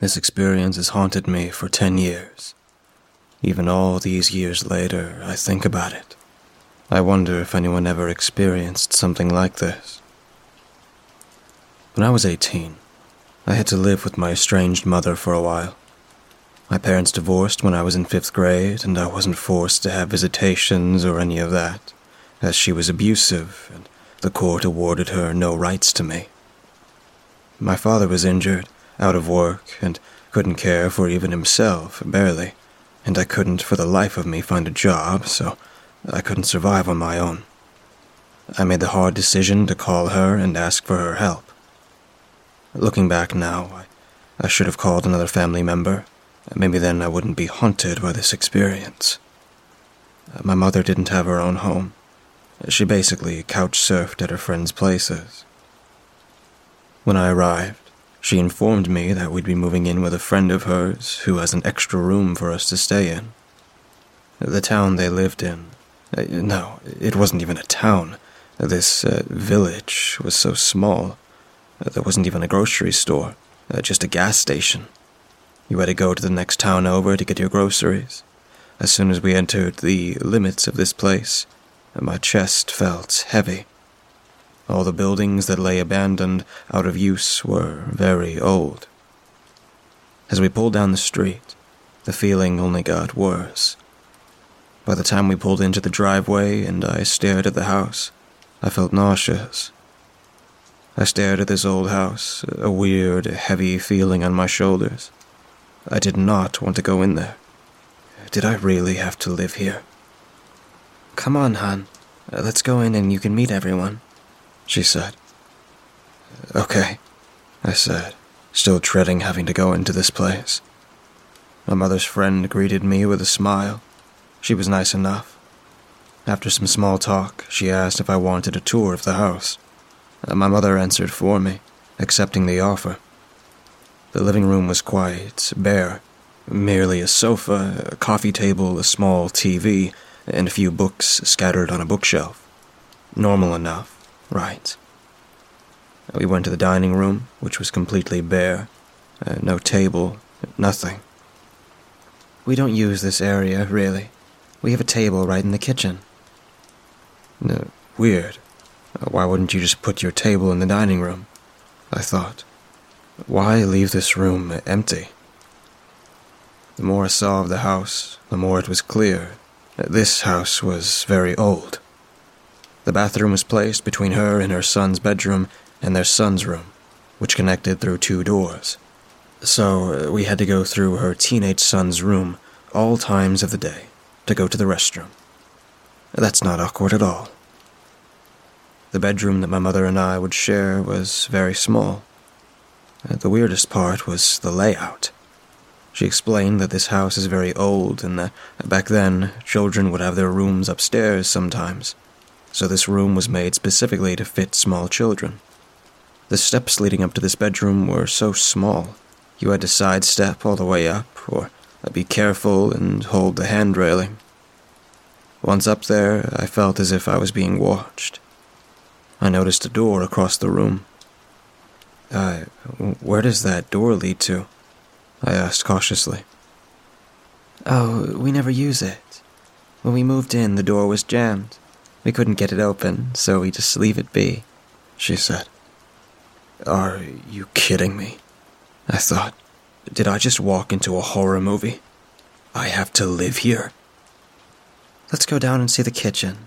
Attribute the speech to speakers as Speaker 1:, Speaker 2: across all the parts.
Speaker 1: This experience has haunted me for 10 years. Even all these years later, I think about it. I wonder if anyone ever experienced something like this. When I was 18, I had to live with my estranged mother for a while. My parents divorced when I was in fifth grade, and I wasn't forced to have visitations or any of that, as she was abusive, and the court awarded her no rights to me. My father was injured, out of work, and couldn't care for even himself, barely, and I couldn't for the life of me find a job, so I couldn't survive on my own. I made the hard decision to call her and ask for her help. Looking back now, I, I should have called another family member. Maybe then I wouldn't be haunted by this experience. My mother didn't have her own home. She basically couch surfed at her friends' places. When I arrived, she informed me that we'd be moving in with a friend of hers who has an extra room for us to stay in. The town they lived in, uh, no, it wasn't even a town. This uh, village was so small. Uh, there wasn't even a grocery store, uh, just a gas station. You had to go to the next town over to get your groceries. As soon as we entered the limits of this place, my chest felt heavy. All the buildings that lay abandoned, out of use, were very old. As we pulled down the street, the feeling only got worse. By the time we pulled into the driveway and I stared at the house, I felt nauseous. I stared at this old house, a weird, heavy feeling on my shoulders. I did not want to go in there. Did I really have to live here?
Speaker 2: Come on, Han. Let's go in and you can meet everyone
Speaker 1: she said. Okay, I said, still dreading having to go into this place. My mother's friend greeted me with a smile. She was nice enough. After some small talk, she asked if I wanted a tour of the house. Uh, my mother answered for me, accepting the offer. The living room was quiet, bare, merely a sofa, a coffee table, a small TV, and a few books scattered on a bookshelf. Normal enough. Right. We went to the dining room, which was completely bare. Uh, no table, nothing.
Speaker 2: We don't use this area, really. We have a table right in the kitchen.
Speaker 1: No, weird. Uh, why wouldn't you just put your table in the dining room? I thought. Why leave this room empty? The more I saw of the house, the more it was clear that this house was very old. The bathroom was placed between her and her son's bedroom and their son's room, which connected through two doors. So uh, we had to go through her teenage son's room all times of the day to go to the restroom. That's not awkward at all. The bedroom that my mother and I would share was very small. Uh, the weirdest part was the layout. She explained that this house is very old and that back then children would have their rooms upstairs sometimes so this room was made specifically to fit small children. The steps leading up to this bedroom were so small, you had to sidestep all the way up, or be careful and hold the hand railing. Once up there, I felt as if I was being watched. I noticed a door across the room. Uh, where does that door lead to? I asked cautiously.
Speaker 2: Oh, we never use it. When we moved in, the door was jammed. We couldn't get it open, so we just leave it be,
Speaker 1: she said. Are you kidding me? I thought. Did I just walk into a horror movie? I have to live here.
Speaker 2: Let's go down and see the kitchen,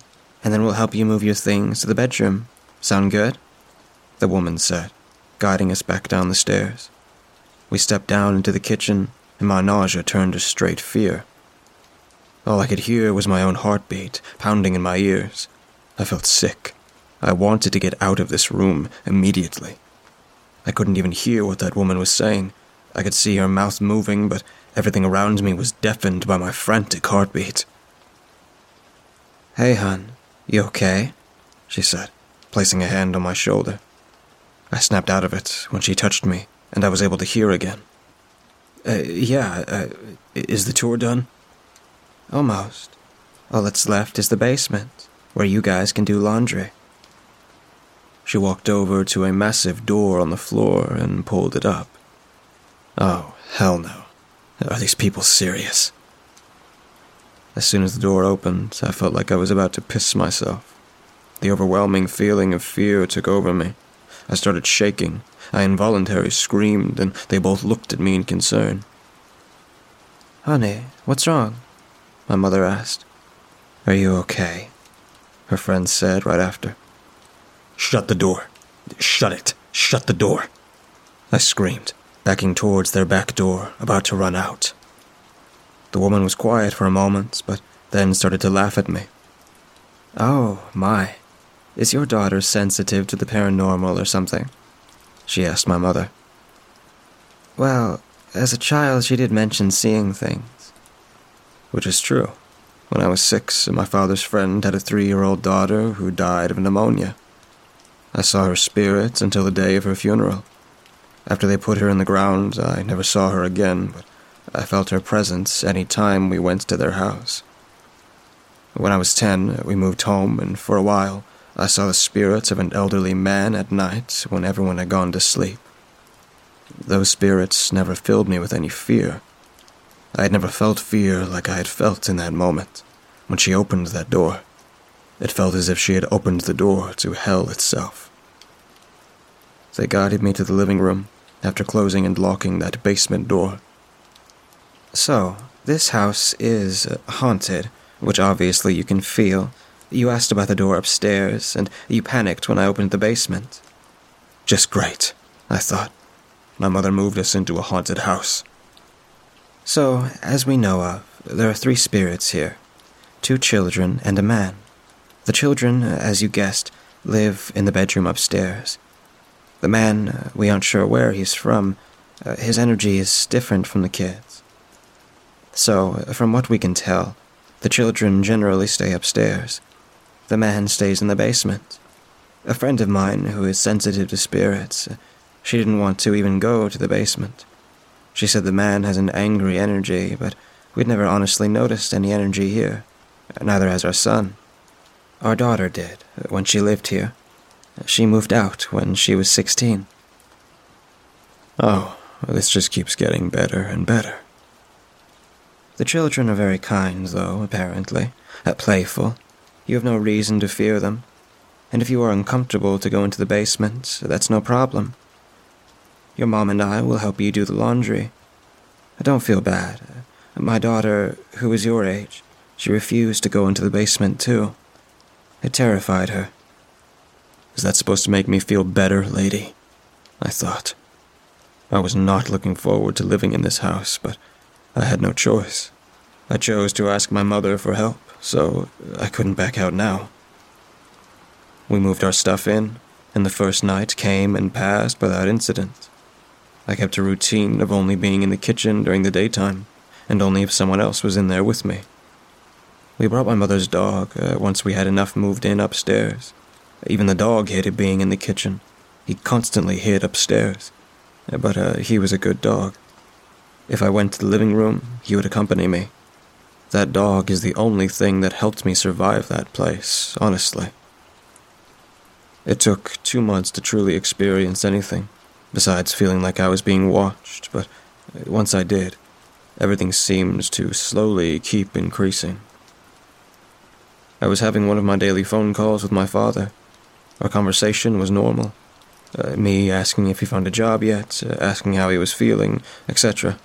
Speaker 2: and then we'll help you move your things to the bedroom. Sound good? The woman said, guiding us back down the stairs. We stepped down into the kitchen, and my nausea turned to straight fear.
Speaker 1: All I could hear was my own heartbeat pounding in my ears. I felt sick. I wanted to get out of this room immediately. I couldn't even hear what that woman was saying. I could see her mouth moving, but everything around me was deafened by my frantic heartbeat.
Speaker 2: Hey, hon, you okay?
Speaker 1: She said, placing a hand on my shoulder. I snapped out of it when she touched me, and I was able to hear again. Uh, yeah, uh, is the tour done?
Speaker 2: Almost. All that's left is the basement, where you guys can do laundry.
Speaker 1: She walked over to a massive door on the floor and pulled it up. Oh, Hell no. Are these people serious? As soon as the door opened, I felt like I was about to piss myself. The overwhelming feeling of fear took over me. I started shaking. I involuntarily screamed, and they both looked at me in concern.
Speaker 2: Honey, what's wrong? My mother asked.
Speaker 1: Are you okay? Her friend said right after. Shut the door. Shut it. Shut the door. I screamed, backing towards their back door, about to run out. The woman was quiet for a moment, but then started to laugh at me.
Speaker 2: Oh, my. Is your daughter sensitive to the paranormal or something? She asked my mother. Well, as a child, she did mention seeing things.
Speaker 1: Which is true. When I was six, my father's friend had a three year old daughter who died of pneumonia. I saw her spirit until the day of her funeral. After they put her in the ground, I never saw her again, but I felt her presence any time we went to their house. When I was ten, we moved home, and for a while, I saw the spirits of an elderly man at night when everyone had gone to sleep. Those spirits never filled me with any fear. I had never felt fear like I had felt in that moment, when she opened that door. It felt as if she had opened the door to hell itself. They guided me to the living room after closing and locking that basement door.
Speaker 2: So, this house is uh, haunted, which obviously you can feel, you asked about the door upstairs, and you panicked when I opened the basement.
Speaker 1: Just great, I thought. My mother moved us into a haunted house.
Speaker 2: So, as we know of, there are three spirits here two children and a man. The children, as you guessed, live in the bedroom upstairs. The man, we aren't sure where he's from. Uh, his energy is different from the kids. So, from what we can tell, the children generally stay upstairs, the man stays in the basement. A friend of mine who is sensitive to spirits, she didn't want to even go to the basement. She said the man has an angry energy, but we'd never honestly noticed any energy here. Neither has our son. Our daughter did, when she lived here. She moved out when she was 16.
Speaker 1: Oh, this just keeps getting better and better.
Speaker 2: The children are very kind, though, apparently, uh, playful, you have no reason to fear them. And if you are uncomfortable to go into the basement, that's no problem. Your mom and I will help you do the laundry. I don't feel bad. My daughter, who is your age, she refused to go into the basement too. It terrified her.
Speaker 1: Is that supposed to make me feel better, lady? I thought. I was not looking forward to living in this house, but I had no choice. I chose to ask my mother for help so I couldn't back out now. We moved our stuff in, and the first night came and passed without incident. I kept a routine of only being in the kitchen during the daytime, and only if someone else was in there with me. We brought my mother's dog uh, once we had enough moved in upstairs. Even the dog hated being in the kitchen. He constantly hid upstairs. But uh, he was a good dog. If I went to the living room, he would accompany me. That dog is the only thing that helped me survive that place, honestly. It took two months to truly experience anything, besides feeling like I was being watched, but once I did, everything seemed to slowly keep increasing. I was having one of my daily phone calls with my father. Our conversation was normal. Uh, me asking if he found a job yet, uh, asking how he was feeling, etc.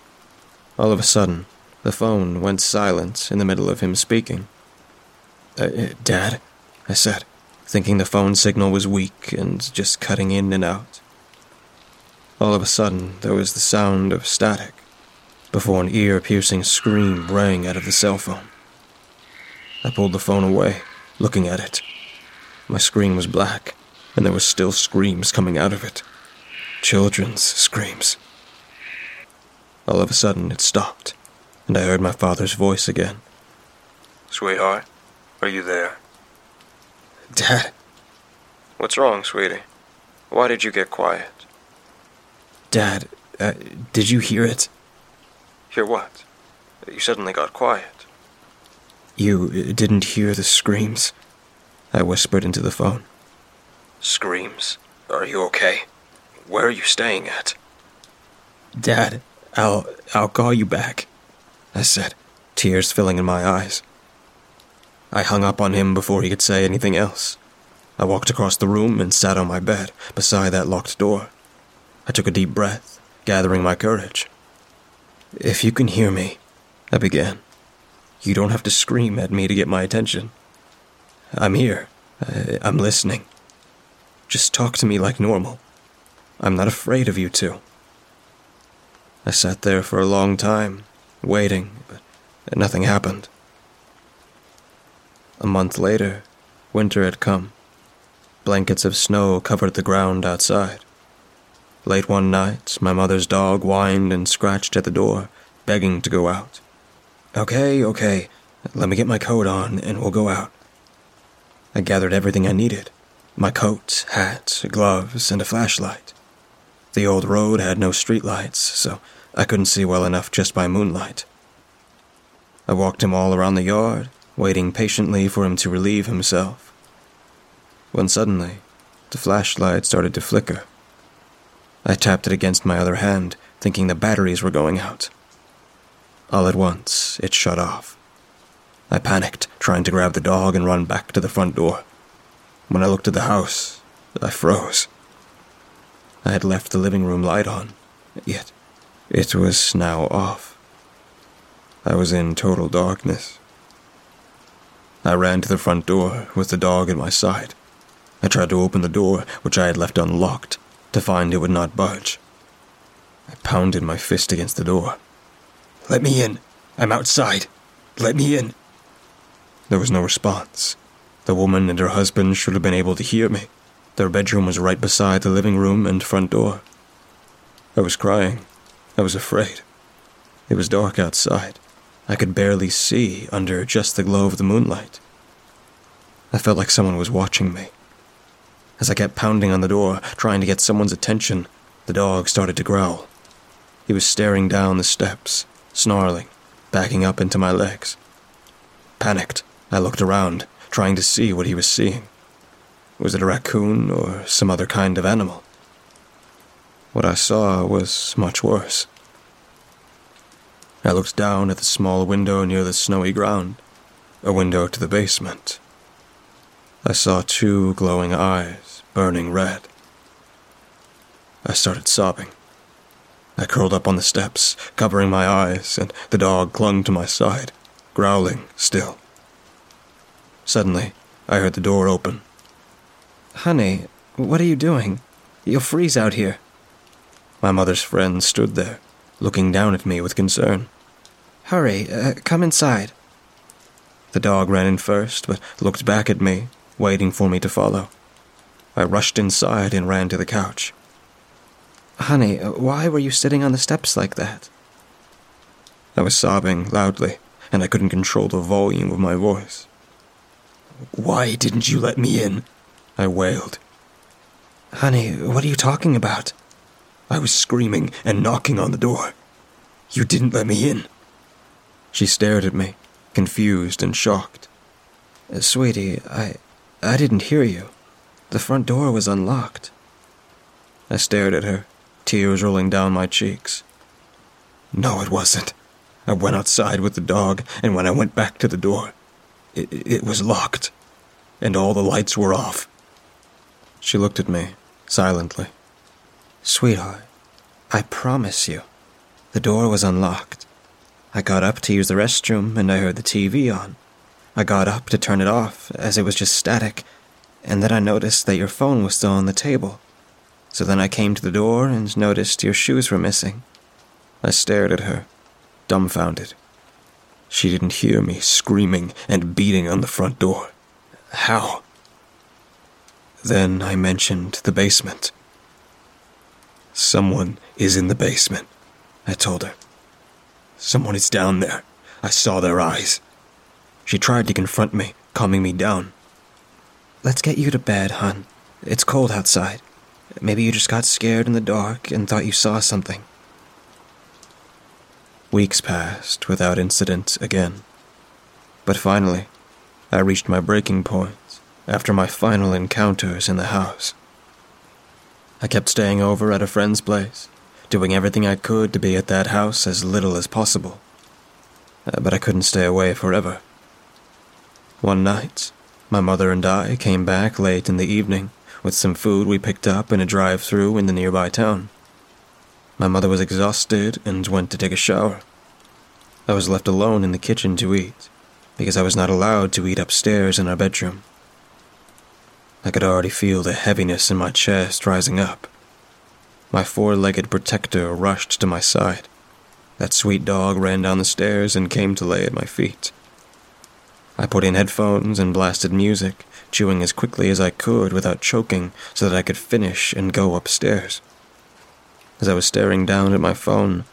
Speaker 1: All of a sudden, the phone went silent in the middle of him speaking. Uh, uh, Dad, I said, thinking the phone signal was weak and just cutting in and out. All of a sudden, there was the sound of static, before an ear piercing scream rang out of the cell phone. I pulled the phone away, looking at it. My screen was black, and there were still screams coming out of it. Children's screams. All of a sudden, it stopped and I heard my father's voice again.
Speaker 3: Sweetheart, are you there?
Speaker 1: Dad.
Speaker 3: What's wrong, sweetie? Why did you get quiet?
Speaker 1: Dad, uh, did you hear it?
Speaker 3: Hear what? You suddenly got quiet.
Speaker 1: You uh, didn't hear the screams? I whispered into the phone.
Speaker 3: Screams? Are you okay? Where are you staying at?
Speaker 1: Dad, I'll, I'll call you back, I said, tears filling in my eyes. I hung up on him before he could say anything else. I walked across the room and sat on my bed beside that locked door. I took a deep breath, gathering my courage. If you can hear me, I began, you don't have to scream at me to get my attention. I'm here. I, I'm listening. Just talk to me like normal. I'm not afraid of you two. I sat there for a long time, waiting, but nothing happened. A month later, winter had come. Blankets of snow covered the ground outside. Late one night, my mother's dog whined and scratched at the door, begging to go out. Okay, okay, let me get my coat on and we'll go out. I gathered everything I needed my coat, hat, gloves, and a flashlight. The old road had no streetlights, so I couldn't see well enough just by moonlight. I walked him all around the yard, waiting patiently for him to relieve himself. When suddenly, the flashlight started to flicker. I tapped it against my other hand, thinking the batteries were going out. All at once, it shut off. I panicked, trying to grab the dog and run back to the front door. When I looked at the house, I froze. I had left the living room light on, yet it was now off. I was in total darkness. I ran to the front door with the dog at my side. I tried to open the door, which I had left unlocked, to find it would not budge. I pounded my fist against the door. Let me in! I'm outside! Let me in! There was no response. The woman and her husband should have been able to hear me. Their bedroom was right beside the living room and front door. I was crying. I was afraid. It was dark outside. I could barely see under just the glow of the moonlight. I felt like someone was watching me. As I kept pounding on the door, trying to get someone's attention, the dog started to growl. He was staring down the steps, snarling, backing up into my legs. Panicked, I looked around, trying to see what he was seeing. Was it a raccoon or some other kind of animal? What I saw was much worse. I looked down at the small window near the snowy ground, a window to the basement. I saw two glowing eyes, burning red. I started sobbing. I curled up on the steps, covering my eyes, and the dog clung to my side, growling still. Suddenly, I heard the door open.
Speaker 2: Honey, what are you doing? You'll freeze out here.
Speaker 1: My mother's friend stood there, looking down at me with concern.
Speaker 2: Hurry, uh, come inside.
Speaker 1: The dog ran in first, but looked back at me, waiting for me to follow. I rushed inside and ran to the couch.
Speaker 2: Honey, why were you sitting on the steps like that?
Speaker 1: I was sobbing loudly, and I couldn't control the volume of my voice. Why didn't you let me in? I wailed.
Speaker 2: Honey, what are you talking about?
Speaker 1: I was screaming and knocking on the door. You didn't let me in. She stared at me, confused and shocked.
Speaker 2: Sweetie, I. I didn't hear you. The front door was unlocked.
Speaker 1: I stared at her, tears rolling down my cheeks. No, it wasn't. I went outside with the dog, and when I went back to the door, it, it was locked, and all the lights were off. She looked at me, silently.
Speaker 2: Sweetheart, I promise you, the door was unlocked. I got up to use the restroom and I heard the TV on. I got up to turn it off as it was just static, and then I noticed that your phone was still on the table. So then I came to the door and noticed your shoes were missing.
Speaker 1: I stared at her, dumbfounded. She didn't hear me screaming and beating on the front door. How? Then I mentioned the basement. Someone is in the basement, I told her. Someone is down there. I saw their eyes. She tried to confront me, calming me down.
Speaker 2: Let's get you to bed, hon. It's cold outside. Maybe you just got scared in the dark and thought you saw something.
Speaker 1: Weeks passed without incident again. But finally, I reached my breaking point after my final encounters in the house. I kept staying over at a friend's place, doing everything I could to be at that house as little as possible. Uh, but I couldn't stay away forever. One night, my mother and I came back late in the evening with some food we picked up in a drive through in the nearby town. My mother was exhausted and went to take a shower. I was left alone in the kitchen to eat because I was not allowed to eat upstairs in our bedroom. I could already feel the heaviness in my chest rising up. My four legged protector rushed to my side. That sweet dog ran down the stairs and came to lay at my feet. I put in headphones and blasted music, chewing as quickly as I could without choking so that I could finish and go upstairs. As I was staring down at my phone,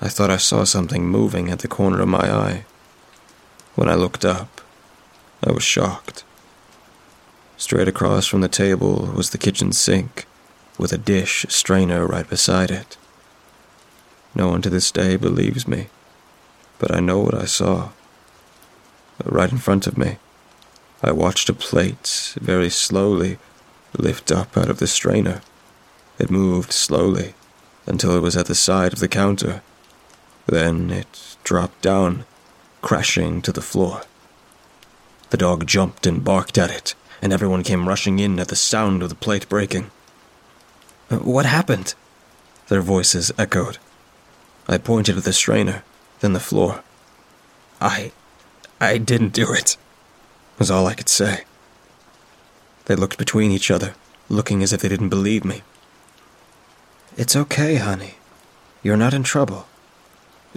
Speaker 1: I thought I saw something moving at the corner of my eye. When I looked up, I was shocked. Straight across from the table was the kitchen sink, with a dish strainer right beside it. No one to this day believes me, but I know what I saw. Right in front of me, I watched a plate very slowly lift up out of the strainer. It moved slowly until it was at the side of the counter. Then it dropped down, crashing to the floor. The dog jumped and barked at it, and everyone came rushing in at the sound of the plate breaking. Uh, what happened? Their voices echoed. I pointed at the strainer, then the floor. I. I didn't do it, was all I could say. They looked between each other, looking as if they didn't believe me. It's okay, honey. You're not in trouble.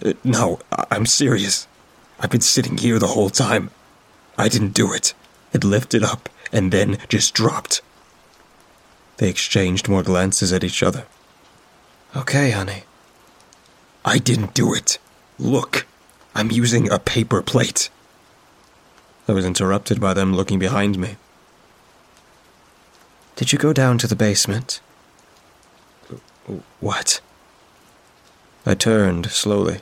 Speaker 1: Uh, no, I- I'm serious. I've been sitting here the whole time. I didn't do it. It lifted up and then just dropped. They exchanged more glances at each other. Okay, honey. I didn't do it. Look, I'm using a paper plate. I was interrupted by them looking behind me. Did you go down to the basement? What? I turned slowly.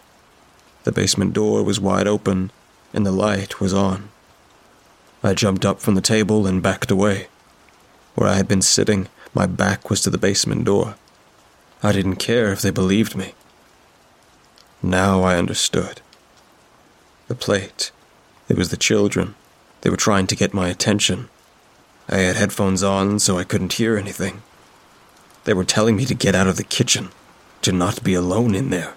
Speaker 1: The basement door was wide open, and the light was on. I jumped up from the table and backed away. Where I had been sitting, my back was to the basement door. I didn't care if they believed me. Now I understood. The plate. It was the children. They were trying to get my attention. I had headphones on, so I couldn't hear anything. They were telling me to get out of the kitchen, to not be alone in there.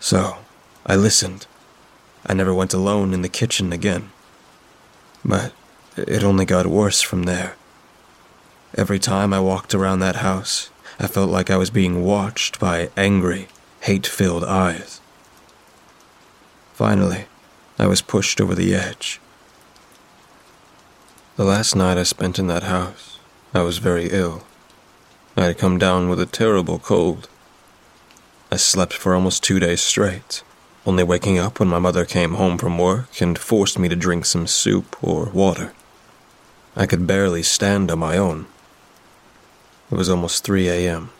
Speaker 1: So, I listened. I never went alone in the kitchen again. But it only got worse from there. Every time I walked around that house, I felt like I was being watched by angry, hate filled eyes. Finally, I was pushed over the edge. The last night I spent in that house, I was very ill. I had come down with a terrible cold. I slept for almost two days straight, only waking up when my mother came home from work and forced me to drink some soup or water. I could barely stand on my own. It was almost 3 a.m.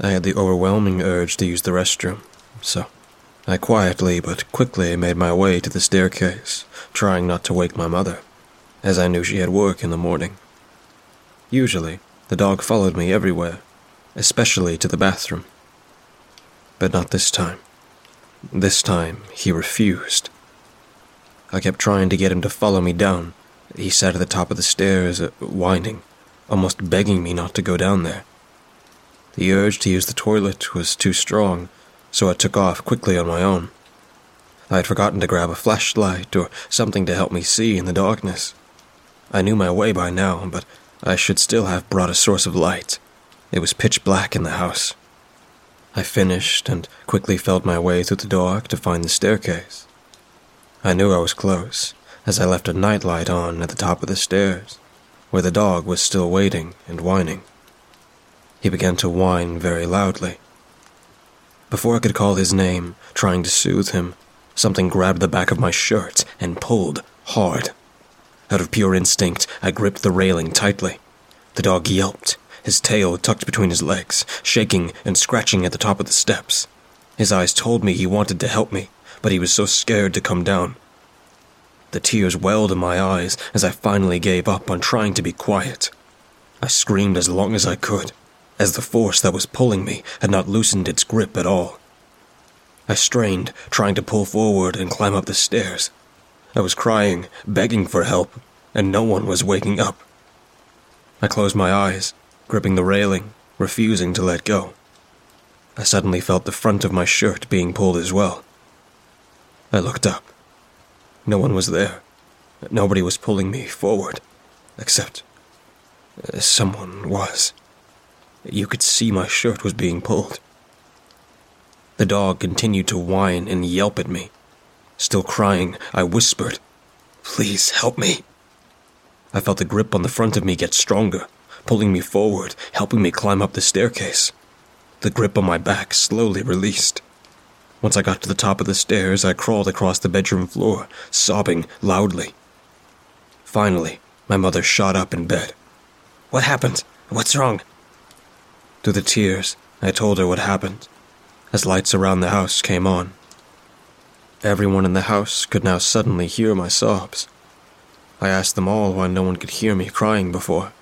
Speaker 1: I had the overwhelming urge to use the restroom, so I quietly but quickly made my way to the staircase, trying not to wake my mother, as I knew she had work in the morning. Usually, the dog followed me everywhere, especially to the bathroom. But not this time. This time, he refused. I kept trying to get him to follow me down. He sat at the top of the stairs, uh, whining, almost begging me not to go down there. The urge to use the toilet was too strong, so I took off quickly on my own. I had forgotten to grab a flashlight or something to help me see in the darkness. I knew my way by now, but I should still have brought a source of light. It was pitch black in the house. I finished and quickly felt my way through the dark to find the staircase. I knew I was close, as I left a nightlight on at the top of the stairs, where the dog was still waiting and whining. He began to whine very loudly. Before I could call his name, trying to soothe him, something grabbed the back of my shirt and pulled hard. Out of pure instinct, I gripped the railing tightly. The dog yelped, his tail tucked between his legs, shaking and scratching at the top of the steps. His eyes told me he wanted to help me, but he was so scared to come down. The tears welled in my eyes as I finally gave up on trying to be quiet. I screamed as long as I could, as the force that was pulling me had not loosened its grip at all. I strained, trying to pull forward and climb up the stairs. I was crying, begging for help, and no one was waking up. I closed my eyes, gripping the railing, refusing to let go. I suddenly felt the front of my shirt being pulled as well. I looked up. No one was there. Nobody was pulling me forward, except uh, someone was. You could see my shirt was being pulled. The dog continued to whine and yelp at me. Still crying, I whispered, Please help me. I felt the grip on the front of me get stronger, pulling me forward, helping me climb up the staircase. The grip on my back slowly released. Once I got to the top of the stairs, I crawled across the bedroom floor, sobbing loudly. Finally, my mother shot up in bed. What happened? What's wrong? Through the tears, I told her what happened, as lights around the house came on. Everyone in the house could now suddenly hear my sobs. I asked them all why no one could hear me crying before.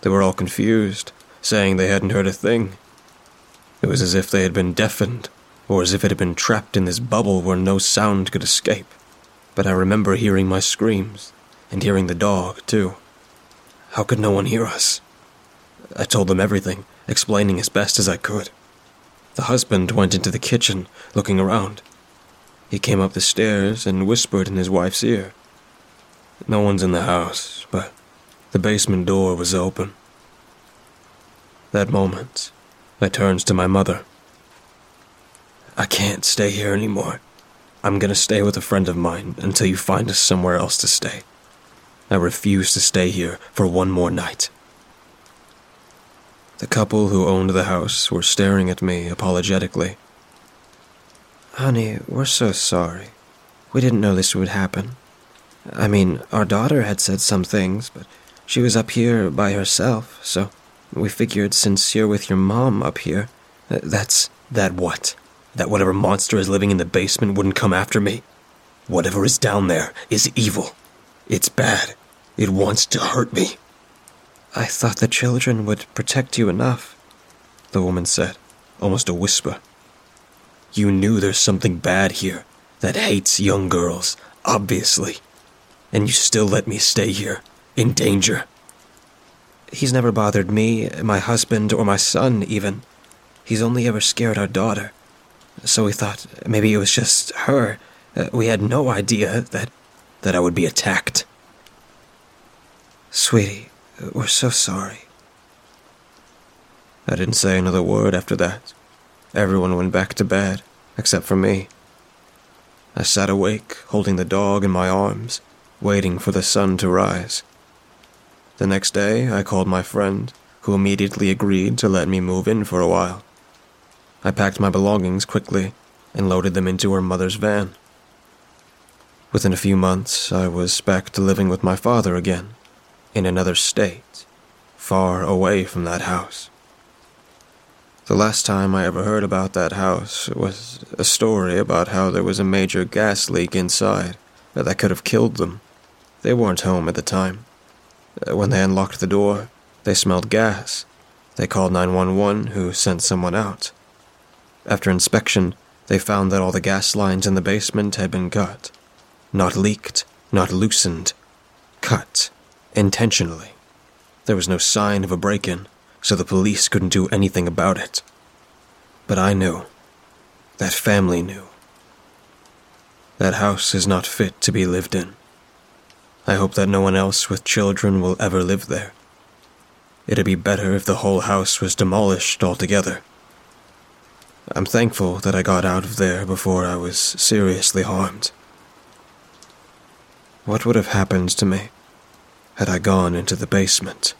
Speaker 1: They were all confused, saying they hadn't heard a thing. It was as if they had been deafened or as if it had been trapped in this bubble where no sound could escape. But I remember hearing my screams, and hearing the dog, too. How could no one hear us? I told them everything, explaining as best as I could. The husband went into the kitchen, looking around. He came up the stairs and whispered in his wife's ear. No one's in the house, but the basement door was open. That moment, I turned to my mother. I can't stay here anymore. I'm gonna stay with a friend of mine until you find us somewhere else to stay. I refuse to stay here for one more night. The couple who owned the house were staring at me apologetically.
Speaker 2: Honey, we're so sorry. We didn't know this would happen. I mean, our daughter had said some things, but she was up here by herself, so we figured since you're with your mom up here, that's.
Speaker 1: That what? That whatever monster is living in the basement wouldn't come after me. Whatever is down there is evil. It's bad. It wants to hurt me.
Speaker 2: I thought the children would protect you enough, the woman said, almost a whisper.
Speaker 1: You knew there's something bad here that hates young girls, obviously. And you still let me stay here, in danger.
Speaker 2: He's never bothered me, my husband, or my son, even. He's only ever scared our daughter so we thought maybe it was just her. Uh, we had no idea that that I would be attacked. Sweetie, we're so sorry.
Speaker 1: I didn't say another word after that. Everyone went back to bed, except for me. I sat awake, holding the dog in my arms, waiting for the sun to rise. The next day, I called my friend, who immediately agreed to let me move in for a while. I packed my belongings quickly and loaded them into her mother's van. Within a few months, I was back to living with my father again, in another state, far away from that house. The last time I ever heard about that house was a story about how there was a major gas leak inside that could have killed them. They weren't home at the time. Uh, when they unlocked the door, they smelled gas. They called 911, who sent someone out. After inspection, they found that all the gas lines in the basement had been cut. Not leaked, not loosened. Cut. Intentionally. There was no sign of a break in, so the police couldn't do anything about it. But I knew. That family knew. That house is not fit to be lived in. I hope that no one else with children will ever live there. It'd be better if the whole house was demolished altogether. I'm thankful that I got out of there before I was seriously harmed. What would have happened to me had I gone into the basement?